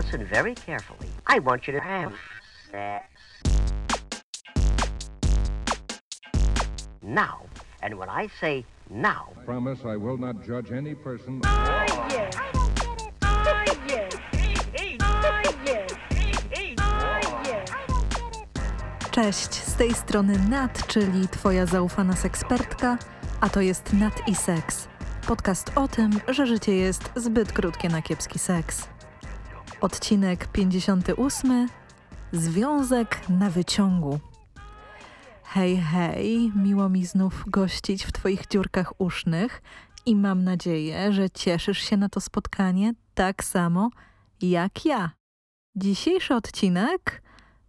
Listen very carefully. I want you to have sex. Now. And when I say now, Promise I will not judge any person. Oh, yes. Oh, yes. Oh, yes. Oh, yes. Cześć, z tej strony Nat, czyli Twoja zaufana sekspertka, a to jest Nat i Seks. Podcast o tym, że życie jest zbyt krótkie na kiepski seks. Odcinek 58. Związek na wyciągu. Hej, hej, miło mi znów gościć w Twoich dziurkach usznych i mam nadzieję, że cieszysz się na to spotkanie tak samo jak ja. Dzisiejszy odcinek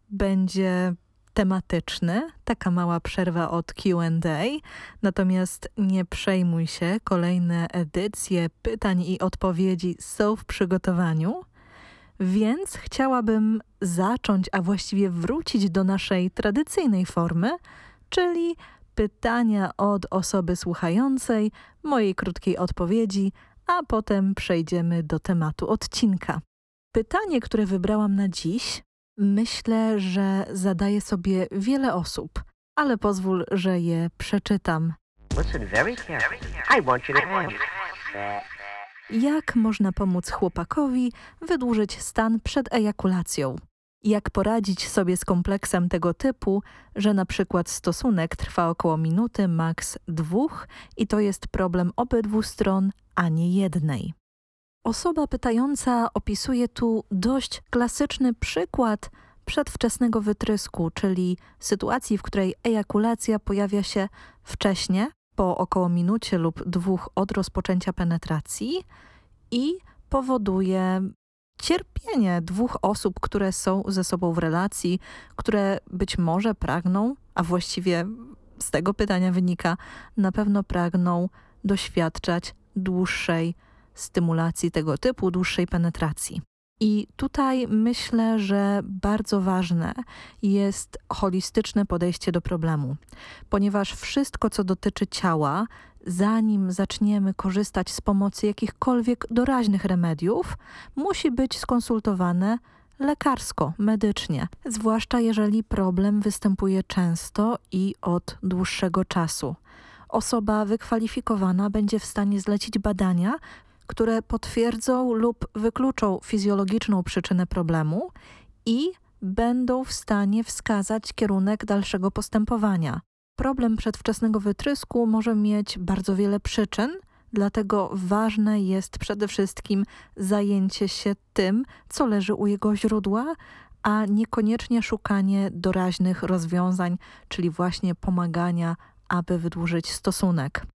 będzie tematyczny, taka mała przerwa od QA. Natomiast nie przejmuj się, kolejne edycje pytań i odpowiedzi są w przygotowaniu. Więc chciałabym zacząć, a właściwie wrócić do naszej tradycyjnej formy, czyli pytania od osoby słuchającej, mojej krótkiej odpowiedzi, a potem przejdziemy do tematu odcinka. Pytanie, które wybrałam na dziś, myślę, że zadaje sobie wiele osób, ale pozwól, że je przeczytam. listen very carefully. I want you to. Jak można pomóc chłopakowi wydłużyć stan przed ejakulacją? Jak poradzić sobie z kompleksem tego typu, że na przykład stosunek trwa około minuty, maks dwóch i to jest problem obydwu stron, a nie jednej? Osoba pytająca opisuje tu dość klasyczny przykład przedwczesnego wytrysku, czyli sytuacji, w której ejakulacja pojawia się wcześnie, po około minucie lub dwóch od rozpoczęcia penetracji i powoduje cierpienie dwóch osób, które są ze sobą w relacji, które być może pragną, a właściwie z tego pytania wynika, na pewno pragną doświadczać dłuższej stymulacji tego typu, dłuższej penetracji. I tutaj myślę, że bardzo ważne jest holistyczne podejście do problemu, ponieważ wszystko, co dotyczy ciała, zanim zaczniemy korzystać z pomocy jakichkolwiek doraźnych remediów, musi być skonsultowane lekarsko, medycznie, zwłaszcza jeżeli problem występuje często i od dłuższego czasu. Osoba wykwalifikowana będzie w stanie zlecić badania, które potwierdzą lub wykluczą fizjologiczną przyczynę problemu i będą w stanie wskazać kierunek dalszego postępowania. Problem przedwczesnego wytrysku może mieć bardzo wiele przyczyn, dlatego ważne jest przede wszystkim zajęcie się tym, co leży u jego źródła, a niekoniecznie szukanie doraźnych rozwiązań, czyli właśnie pomagania, aby wydłużyć stosunek.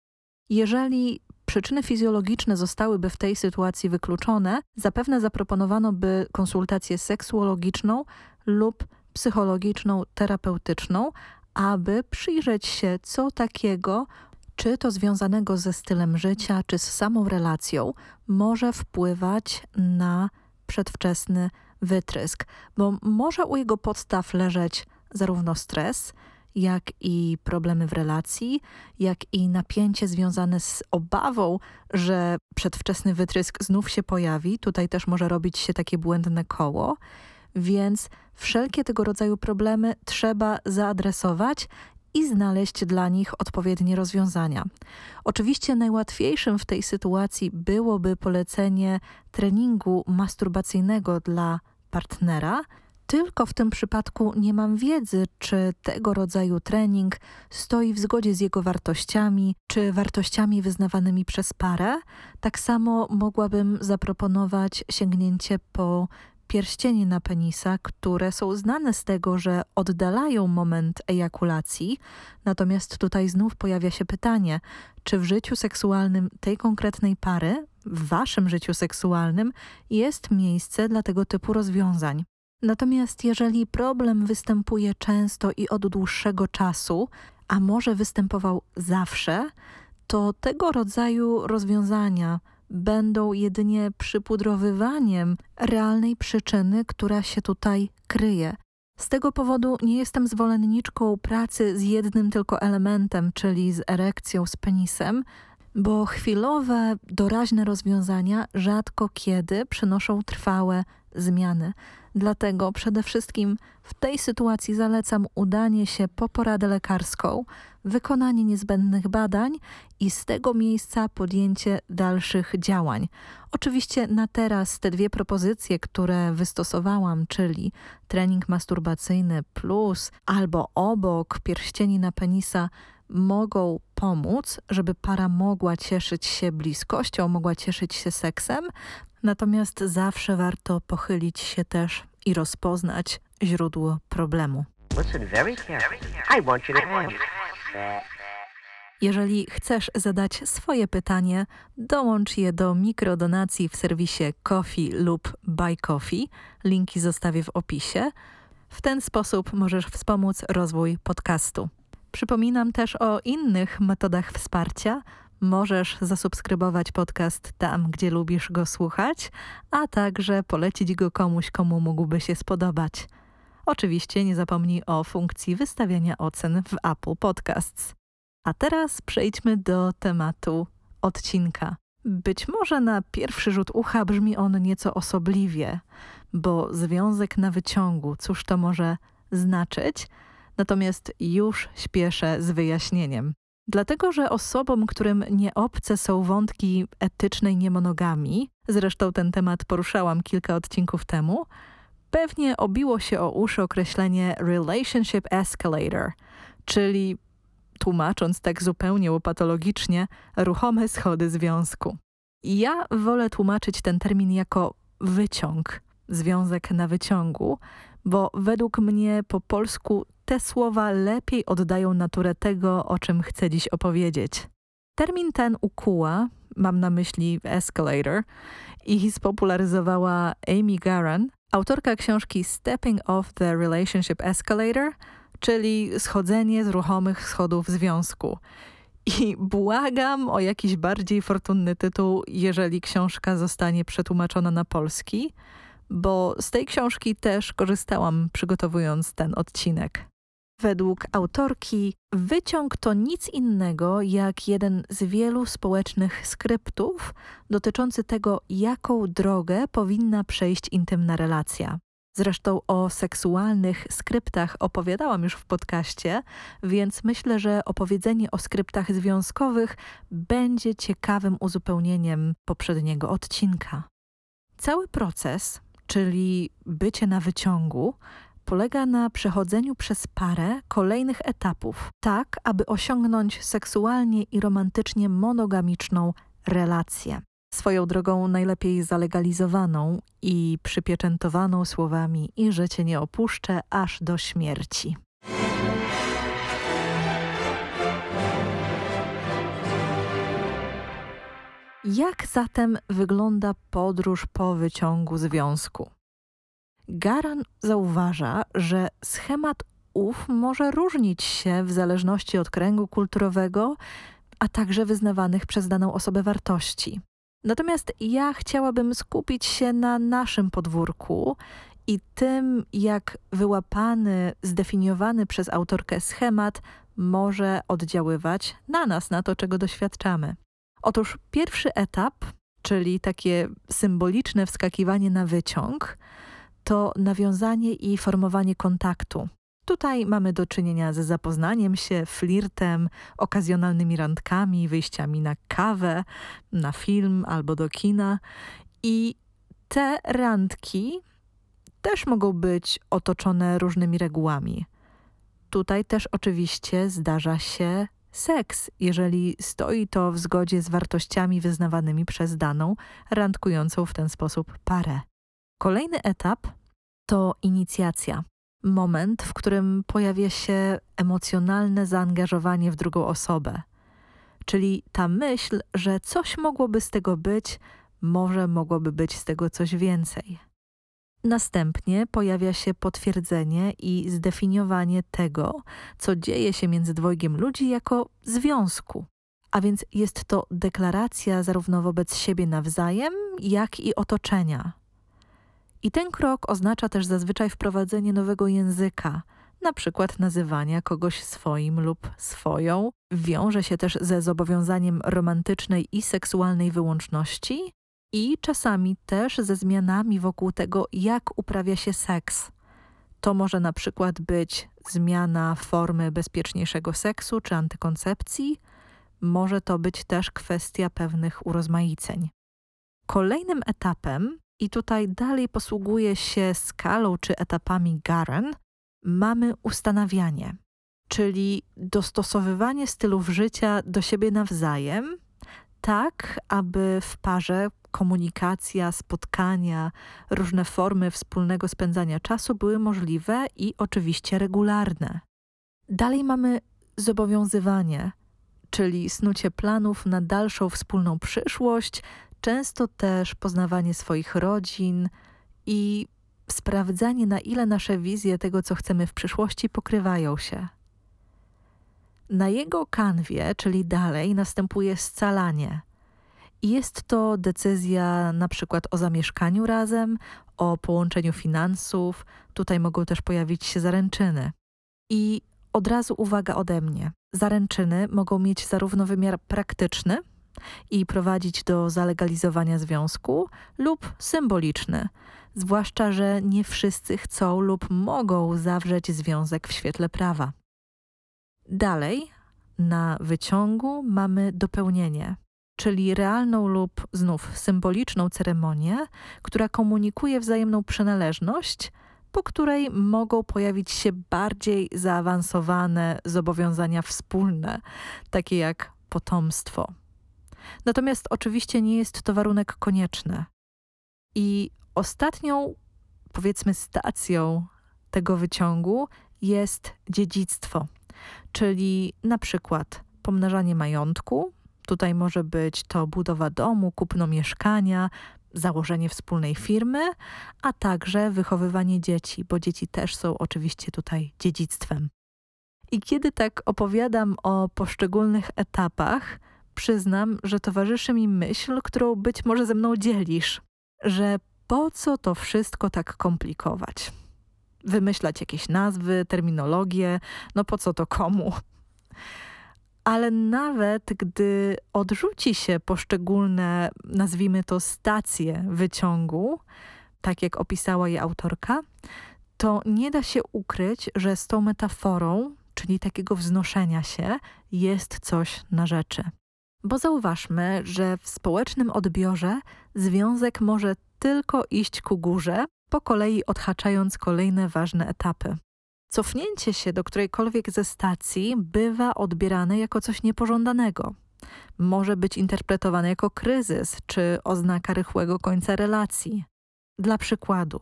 Jeżeli przyczyny fizjologiczne zostałyby w tej sytuacji wykluczone, zapewne zaproponowano by konsultację seksuologiczną lub psychologiczną, terapeutyczną, aby przyjrzeć się, co takiego, czy to związanego ze stylem życia, czy z samą relacją, może wpływać na przedwczesny wytrysk, bo może u jego podstaw leżeć zarówno stres, jak i problemy w relacji, jak i napięcie związane z obawą, że przedwczesny wytrysk znów się pojawi. Tutaj też może robić się takie błędne koło. Więc wszelkie tego rodzaju problemy trzeba zaadresować i znaleźć dla nich odpowiednie rozwiązania. Oczywiście najłatwiejszym w tej sytuacji byłoby polecenie treningu masturbacyjnego dla partnera, tylko w tym przypadku nie mam wiedzy, czy tego rodzaju trening stoi w zgodzie z jego wartościami, czy wartościami wyznawanymi przez parę. Tak samo mogłabym zaproponować sięgnięcie po pierścienie na penisa, które są znane z tego, że oddalają moment ejakulacji. Natomiast tutaj znów pojawia się pytanie, czy w życiu seksualnym tej konkretnej pary, w waszym życiu seksualnym, jest miejsce dla tego typu rozwiązań. Natomiast jeżeli problem występuje często i od dłuższego czasu, a może występował zawsze, to tego rodzaju rozwiązania będą jedynie przypudrowywaniem realnej przyczyny, która się tutaj kryje. Z tego powodu nie jestem zwolenniczką pracy z jednym tylko elementem, czyli z erekcją, z penisem, bo chwilowe, doraźne rozwiązania rzadko kiedy przynoszą trwałe zmiany. Dlatego przede wszystkim w tej sytuacji zalecam udanie się po poradę lekarską, wykonanie niezbędnych badań i z tego miejsca podjęcie dalszych działań. Oczywiście na teraz te dwie propozycje, które wystosowałam, czyli trening masturbacyjny plus albo obok pierścieni na penisa, mogą pomóc, żeby para mogła cieszyć się bliskością, mogła cieszyć się seksem, natomiast zawsze warto pochylić się też i rozpoznać źródło problemu. Listen very carefully. I want you to have Jeżeli chcesz zadać swoje pytanie, dołącz je do mikrodonacji w serwisie Coffee lub Buy Coffee. Linki zostawię w opisie. W ten sposób możesz wspomóc rozwój podcastu. Przypominam też o innych metodach wsparcia. Możesz zasubskrybować podcast tam, gdzie lubisz go słuchać, a także polecić go komuś, komu mógłby się spodobać. Oczywiście nie zapomnij o funkcji wystawiania ocen w Apple Podcasts. A teraz przejdźmy do tematu odcinka. Być może na pierwszy rzut ucha brzmi on nieco osobliwie, bo związek na wyciągu, cóż to może znaczyć? Natomiast już śpieszę z wyjaśnieniem. Dlatego, że osobom, którym nie obce są wątki etycznej niemonogami, zresztą ten temat poruszałam kilka odcinków temu, pewnie obiło się o uszy określenie relationship escalator, czyli tłumacząc tak zupełnie łopatologicznie, ruchome schody związku. Ja wolę tłumaczyć ten termin jako wyciąg, związek na wyciągu, bo według mnie po polsku te słowa lepiej oddają naturę tego, o czym chcę dziś opowiedzieć. Termin ten ukuła, mam na myśli escalator, i spopularyzowała Amy Garan, autorka książki Stepping Off the Relationship Escalator, czyli schodzenie z ruchomych schodów związku. I błagam o jakiś bardziej fortunny tytuł, jeżeli książka zostanie przetłumaczona na polski, bo z tej książki też korzystałam przygotowując ten odcinek. Według autorki wyciąg to nic innego jak jeden z wielu społecznych skryptów dotyczący tego, jaką drogę powinna przejść intymna relacja. Zresztą o seksualnych skryptach opowiadałam już w podcaście, więc myślę, że opowiedzenie o skryptach związkowych będzie ciekawym uzupełnieniem poprzedniego odcinka. Cały proces, czyli bycie na wyciągu, polega na przechodzeniu przez parę kolejnych etapów, tak aby osiągnąć seksualnie i romantycznie monogamiczną relację. Swoją drogą najlepiej zalegalizowaną i przypieczętowaną słowami i że cię nie opuszczę aż do śmierci. Jak zatem wygląda podróż po wyciągu związku? Garan zauważa, że schemat ów może różnić się w zależności od kręgu kulturowego, a także wyznawanych przez daną osobę wartości. Natomiast ja chciałabym skupić się na naszym podwórku i tym, jak wyłapany, zdefiniowany przez autorkę schemat może oddziaływać na nas, na to, czego doświadczamy. Otóż pierwszy etap, czyli takie symboliczne wskakiwanie na wyciąg, to nawiązanie i formowanie kontaktu. Tutaj mamy do czynienia ze zapoznaniem się, flirtem, okazjonalnymi randkami, wyjściami na kawę, na film albo do kina. I te randki też mogą być otoczone różnymi regułami. Tutaj też oczywiście zdarza się seks, jeżeli stoi to w zgodzie z wartościami wyznawanymi przez daną, randkującą w ten sposób parę. Kolejny etap to inicjacja. Moment, w którym pojawia się emocjonalne zaangażowanie w drugą osobę. Czyli ta myśl, że coś mogłoby z tego być, może mogłoby być z tego coś więcej. Następnie pojawia się potwierdzenie i zdefiniowanie tego, co dzieje się między dwojgiem ludzi jako związku. A więc jest to deklaracja zarówno wobec siebie nawzajem, jak i otoczenia. I ten krok oznacza też zazwyczaj wprowadzenie nowego języka, na przykład nazywania kogoś swoim lub swoją. Wiąże się też ze zobowiązaniem romantycznej i seksualnej wyłączności i czasami też ze zmianami wokół tego, jak uprawia się seks. To może na przykład być zmiana formy bezpieczniejszego seksu czy antykoncepcji, może to być też kwestia pewnych urozmaiceń. Kolejnym etapem, i tutaj dalej posługuje się skalą czy etapami Garen, mamy ustanawianie, czyli dostosowywanie stylów życia do siebie nawzajem, tak aby w parze komunikacja, spotkania, różne formy wspólnego spędzania czasu były możliwe i oczywiście regularne. Dalej mamy zobowiązywanie, czyli snucie planów na dalszą wspólną przyszłość, często też poznawanie swoich rodzin i sprawdzanie, na ile nasze wizje tego, co chcemy w przyszłości, pokrywają się. Na jego kanwie, czyli dalej, następuje scalanie. Jest to decyzja na przykład o zamieszkaniu razem, o połączeniu finansów, tutaj mogą też pojawić się zaręczyny. I od razu uwaga ode mnie. Zaręczyny mogą mieć zarówno wymiar praktyczny i prowadzić do zalegalizowania związku, lub symboliczny, zwłaszcza, że nie wszyscy chcą lub mogą zawrzeć związek w świetle prawa. Dalej, na wyciągu mamy dopełnienie, czyli realną lub znów symboliczną ceremonię, która komunikuje wzajemną przynależność, po której mogą pojawić się bardziej zaawansowane zobowiązania wspólne, takie jak potomstwo. Natomiast oczywiście nie jest to warunek konieczny. I ostatnią, powiedzmy, stacją tego wyciągu jest dziedzictwo, czyli na przykład pomnażanie majątku. Tutaj może być to budowa domu, kupno mieszkania, założenie wspólnej firmy, a także wychowywanie dzieci, bo dzieci też są oczywiście tutaj dziedzictwem. I kiedy tak opowiadam o poszczególnych etapach, przyznam, że towarzyszy mi myśl, którą być może ze mną dzielisz, że po co to wszystko tak komplikować? Wymyślać jakieś nazwy, terminologię, no po co to komu? Ale nawet gdy odrzuci się poszczególne, nazwijmy to, stacje wyciągu, tak jak opisała je autorka, to nie da się ukryć, że z tą metaforą, czyli takiego wznoszenia się, jest coś na rzeczy. Bo zauważmy, że w społecznym odbiorze związek może tylko iść ku górze, po kolei odhaczając kolejne ważne etapy. Cofnięcie się do którejkolwiek ze stacji bywa odbierane jako coś niepożądanego. Może być interpretowane jako kryzys czy oznaka rychłego końca relacji. Dla przykładu,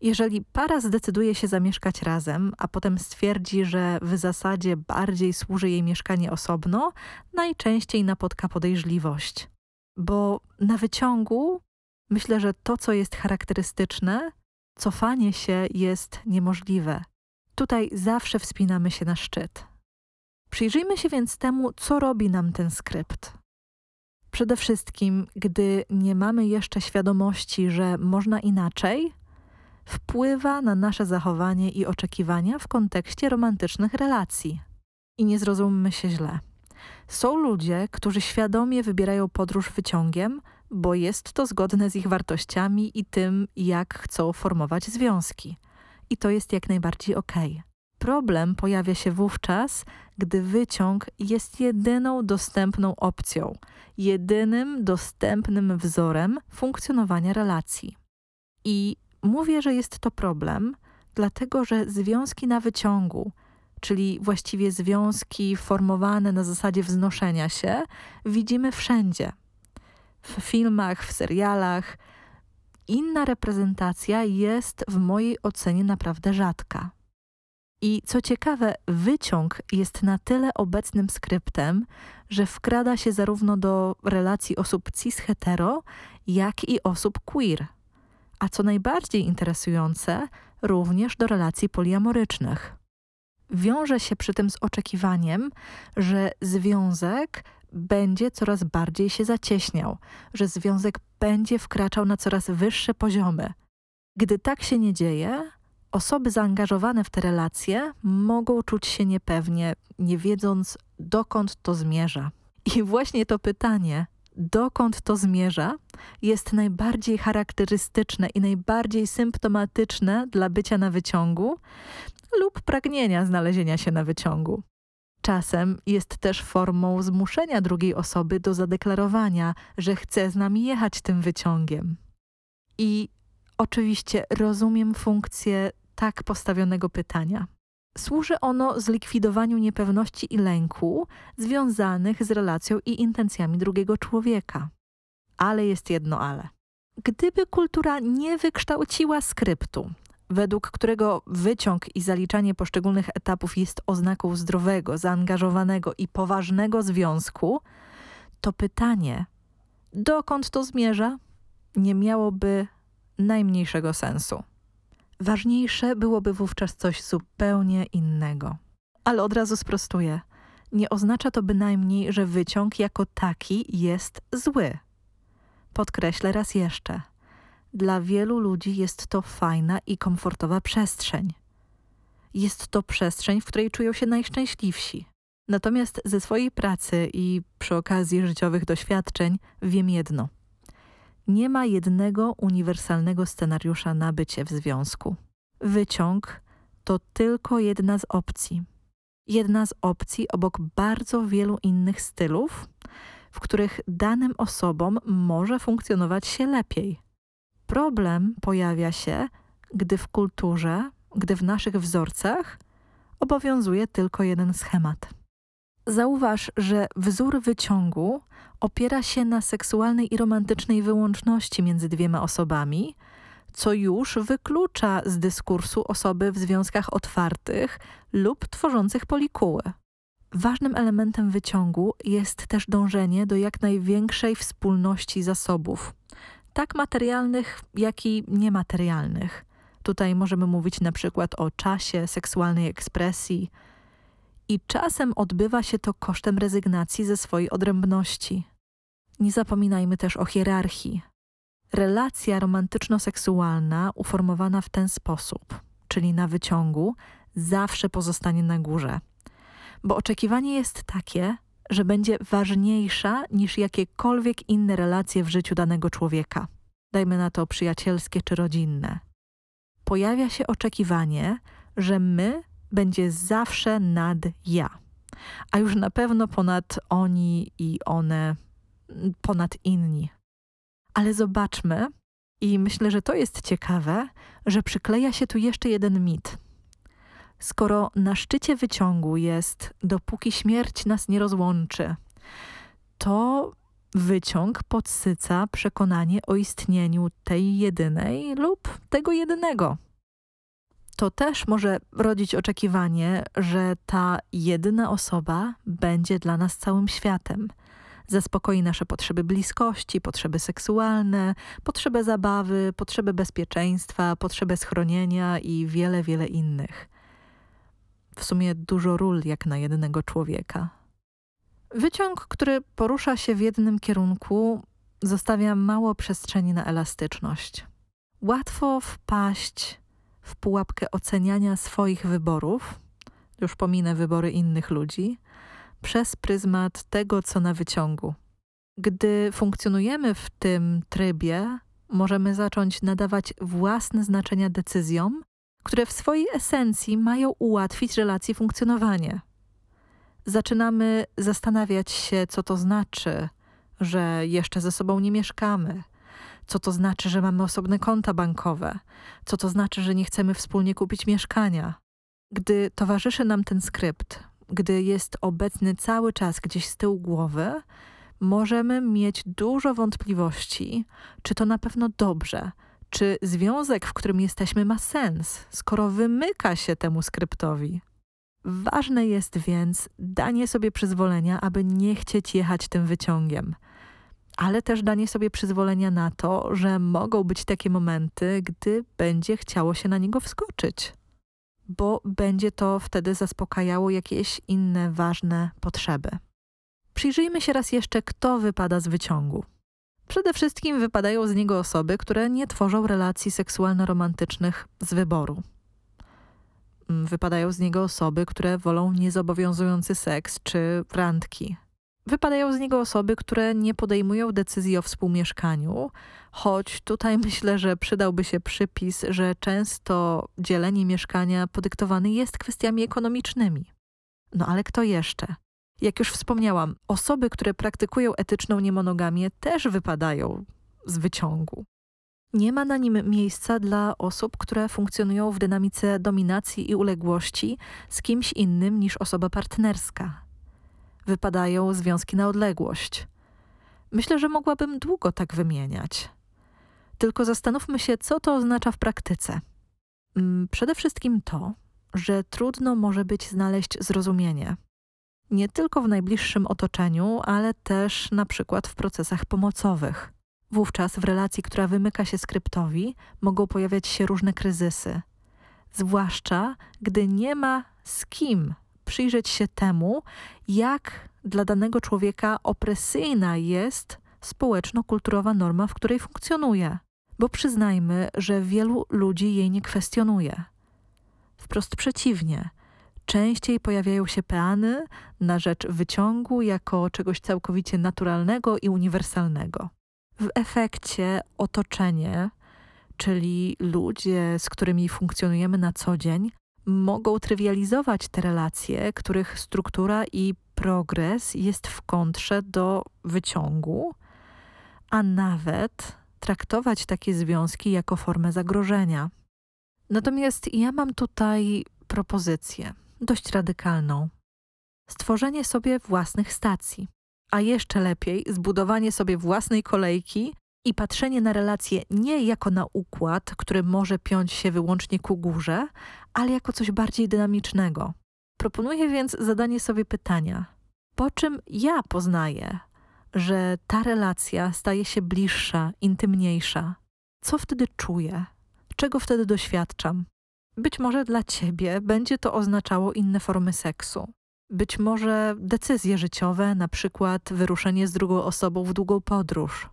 jeżeli para zdecyduje się zamieszkać razem, a potem stwierdzi, że w zasadzie bardziej służy jej mieszkanie osobno, najczęściej napotka podejrzliwość. Bo na wyciągu myślę, że to, co jest charakterystyczne, cofanie się jest niemożliwe. Tutaj zawsze wspinamy się na szczyt. Przyjrzyjmy się więc temu, co robi nam ten skrypt. Przede wszystkim, gdy nie mamy jeszcze świadomości, że można inaczej, wpływa na nasze zachowanie i oczekiwania w kontekście romantycznych relacji. I nie zrozummy się źle. Są ludzie, którzy świadomie wybierają podróż wyciągiem, bo jest to zgodne z ich wartościami i tym, jak chcą formować związki. I to jest jak najbardziej okej. Okay. Problem pojawia się wówczas, gdy wyciąg jest jedyną dostępną opcją, jedynym dostępnym wzorem funkcjonowania relacji. I Mówię, że jest to problem, dlatego że związki na wyciągu, czyli właściwie związki formowane na zasadzie wznoszenia się, widzimy wszędzie. W filmach, w serialach. Inna reprezentacja jest w mojej ocenie naprawdę rzadka. I co ciekawe, wyciąg jest na tyle obecnym skryptem, że wkrada się zarówno do relacji osób cis-hetero, jak i osób queer a co najbardziej interesujące, również do relacji poliamorycznych. Wiąże się przy tym z oczekiwaniem, że związek będzie coraz bardziej się zacieśniał, że związek będzie wkraczał na coraz wyższe poziomy. Gdy tak się nie dzieje, osoby zaangażowane w te relacje mogą czuć się niepewnie, nie wiedząc dokąd to zmierza. I właśnie to pytanie, dokąd to zmierza, jest najbardziej charakterystyczne i najbardziej symptomatyczne dla bycia na wyciągu lub pragnienia znalezienia się na wyciągu. Czasem jest też formą zmuszenia drugiej osoby do zadeklarowania, że chce z nami jechać tym wyciągiem. I oczywiście rozumiem funkcję tak postawionego pytania. Służy ono zlikwidowaniu niepewności i lęku związanych z relacją i intencjami drugiego człowieka. Ale jest jedno ale. Gdyby kultura nie wykształciła skryptu, według którego wyciąg i zaliczanie poszczególnych etapów jest oznaką zdrowego, zaangażowanego i poważnego związku, to pytanie, dokąd to zmierza, nie miałoby najmniejszego sensu. Ważniejsze byłoby wówczas coś zupełnie innego. Ale od razu sprostuję. Nie oznacza to bynajmniej, że wyciąg jako taki jest zły. Podkreślę raz jeszcze. Dla wielu ludzi jest to fajna i komfortowa przestrzeń. Jest to przestrzeń, w której czują się najszczęśliwsi. Natomiast ze swojej pracy i przy okazji życiowych doświadczeń wiem jedno. Nie ma jednego uniwersalnego scenariusza na bycie w związku. Wyciąg to tylko jedna z opcji. Jedna z opcji obok bardzo wielu innych stylów, w których danym osobom może funkcjonować się lepiej. Problem pojawia się, gdy w kulturze, gdy w naszych wzorcach obowiązuje tylko jeden schemat. Zauważ, że wzór wyciągu opiera się na seksualnej i romantycznej wyłączności między dwiema osobami, co już wyklucza z dyskursu osoby w związkach otwartych lub tworzących polikuły. Ważnym elementem wyciągu jest też dążenie do jak największej wspólności zasobów, tak materialnych, jak i niematerialnych. Tutaj możemy mówić na przykład o czasie, seksualnej ekspresji. I czasem odbywa się to kosztem rezygnacji ze swojej odrębności. Nie zapominajmy też o hierarchii. Relacja romantyczno-seksualna uformowana w ten sposób, czyli na wyciągu, zawsze pozostanie na górze. Bo oczekiwanie jest takie, że będzie ważniejsza niż jakiekolwiek inne relacje w życiu danego człowieka. Dajmy na to przyjacielskie czy rodzinne. Pojawia się oczekiwanie, że my będzie zawsze nad ja, a już na pewno ponad oni i one, ponad inni. Ale zobaczmy, i myślę, że to jest ciekawe, że przykleja się tu jeszcze jeden mit. Skoro na szczycie wyciągu jest dopóki śmierć nas nie rozłączy, to wyciąg podsyca przekonanie o istnieniu tej jedynej lub tego jedynego. To też może rodzić oczekiwanie, że ta jedyna osoba będzie dla nas całym światem. Zaspokoi nasze potrzeby bliskości, potrzeby seksualne, potrzebę zabawy, potrzebę bezpieczeństwa, potrzebę schronienia i wiele, wiele innych. W sumie dużo ról jak na jednego człowieka. Wyciąg, który porusza się w jednym kierunku, zostawia mało przestrzeni na elastyczność. Łatwo wpaść w pułapkę oceniania swoich wyborów, już pominę wybory innych ludzi, przez pryzmat tego, co na wyciągu. Gdy funkcjonujemy w tym trybie, możemy zacząć nadawać własne znaczenia decyzjom, które w swojej esencji mają ułatwić relacji funkcjonowanie. Zaczynamy zastanawiać się, co to znaczy, że jeszcze ze sobą nie mieszkamy, co to znaczy, że mamy osobne konta bankowe, co to znaczy, że nie chcemy wspólnie kupić mieszkania. Gdy towarzyszy nam ten skrypt, gdy jest obecny cały czas gdzieś z tyłu głowy, możemy mieć dużo wątpliwości, czy to na pewno dobrze, czy związek, w którym jesteśmy, ma sens, skoro wymyka się temu skryptowi. Ważne jest więc danie sobie przyzwolenia, aby nie chcieć jechać tym wyciągiem, ale też danie sobie przyzwolenia na to, że mogą być takie momenty, gdy będzie chciało się na niego wskoczyć, bo będzie to wtedy zaspokajało jakieś inne ważne potrzeby. Przyjrzyjmy się raz jeszcze, kto wypada z wyciągu. Przede wszystkim wypadają z niego osoby, które nie tworzą relacji seksualno-romantycznych z wyboru. Wypadają z niego osoby, które wolą niezobowiązujący seks czy randki. Wypadają z niego osoby, które nie podejmują decyzji o współmieszkaniu, choć tutaj myślę, że przydałby się przypis, że często dzielenie mieszkania podyktowany jest kwestiami ekonomicznymi. No ale kto jeszcze? Jak już wspomniałam, osoby, które praktykują etyczną niemonogamię, też wypadają z wyciągu. Nie ma na nim miejsca dla osób, które funkcjonują w dynamice dominacji i uległości z kimś innym niż osoba partnerska. Wypadają związki na odległość. Myślę, że mogłabym długo tak wymieniać. Tylko zastanówmy się, co to oznacza w praktyce. Mm, Przede wszystkim to, że trudno może być znaleźć zrozumienie. Nie tylko w najbliższym otoczeniu, ale też na przykład w procesach pomocowych. Wówczas w relacji, która wymyka się skryptowi, mogą pojawiać się różne kryzysy. Zwłaszcza gdy nie ma z kim przyjrzeć się temu, jak dla danego człowieka opresyjna jest społeczno-kulturowa norma, w której funkcjonuje. Bo przyznajmy, że wielu ludzi jej nie kwestionuje. Wprost przeciwnie. Częściej pojawiają się peany na rzecz wyciągu jako czegoś całkowicie naturalnego i uniwersalnego. W efekcie otoczenie, czyli ludzie, z którymi funkcjonujemy na co dzień, mogą trywializować te relacje, których struktura i progres jest w kontrze do wyciągu, a nawet traktować takie związki jako formę zagrożenia. Natomiast ja mam tutaj propozycję, dość radykalną. Stworzenie sobie własnych stacji, a jeszcze lepiej zbudowanie sobie własnej kolejki i patrzenie na relacje nie jako na układ, który może piąć się wyłącznie ku górze, ale jako coś bardziej dynamicznego. Proponuję więc zadanie sobie pytania: po czym ja poznaję, że ta relacja staje się bliższa, intymniejsza? Co wtedy czuję? Czego wtedy doświadczam? Być może dla ciebie będzie to oznaczało inne formy seksu. Być może decyzje życiowe, na przykład wyruszenie z drugą osobą w długą podróż.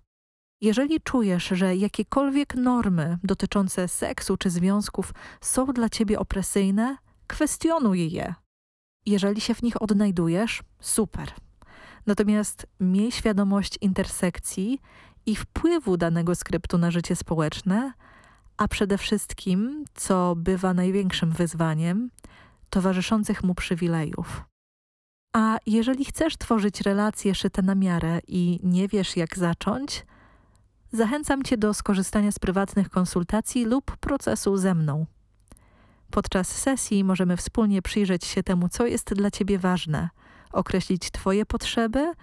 Jeżeli czujesz, że jakiekolwiek normy dotyczące seksu czy związków są dla ciebie opresyjne, kwestionuj je. Jeżeli się w nich odnajdujesz, super. Natomiast miej świadomość intersekcji i wpływu danego skryptu na życie społeczne, a przede wszystkim, co bywa największym wyzwaniem, towarzyszących mu przywilejów. A jeżeli chcesz tworzyć relacje szyte na miarę i nie wiesz, jak zacząć, zachęcam Cię do skorzystania z prywatnych konsultacji lub procesu ze mną. Podczas sesji możemy wspólnie przyjrzeć się temu, co jest dla Ciebie ważne, określić Twoje potrzeby,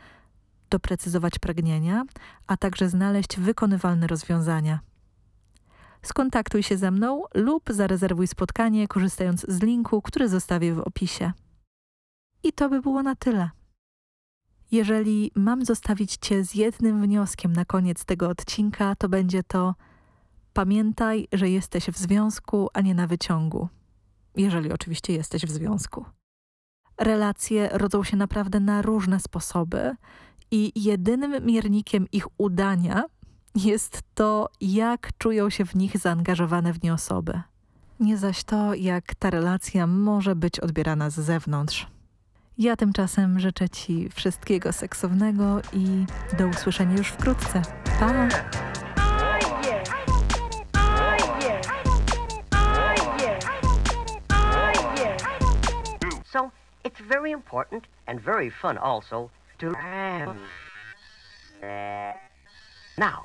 doprecyzować pragnienia, a także znaleźć wykonywalne rozwiązania. Skontaktuj się ze mną lub zarezerwuj spotkanie, korzystając z linku, który zostawię w opisie. I to by było na tyle. Jeżeli mam zostawić Cię z jednym wnioskiem na koniec tego odcinka, to będzie to: pamiętaj, że jesteś w związku, a nie na wyciągu. Jeżeli oczywiście jesteś w związku. Relacje rodzą się naprawdę na różne sposoby, i jedynym miernikiem ich udania jest to, jak czują się w nich zaangażowane w nie osoby. Nie zaś to, jak ta relacja może być odbierana z zewnątrz. Ja tymczasem życzę Ci wszystkiego seksownego i do usłyszenia już wkrótce. Pa! Oh. So, it's very important and very fun also to. Now,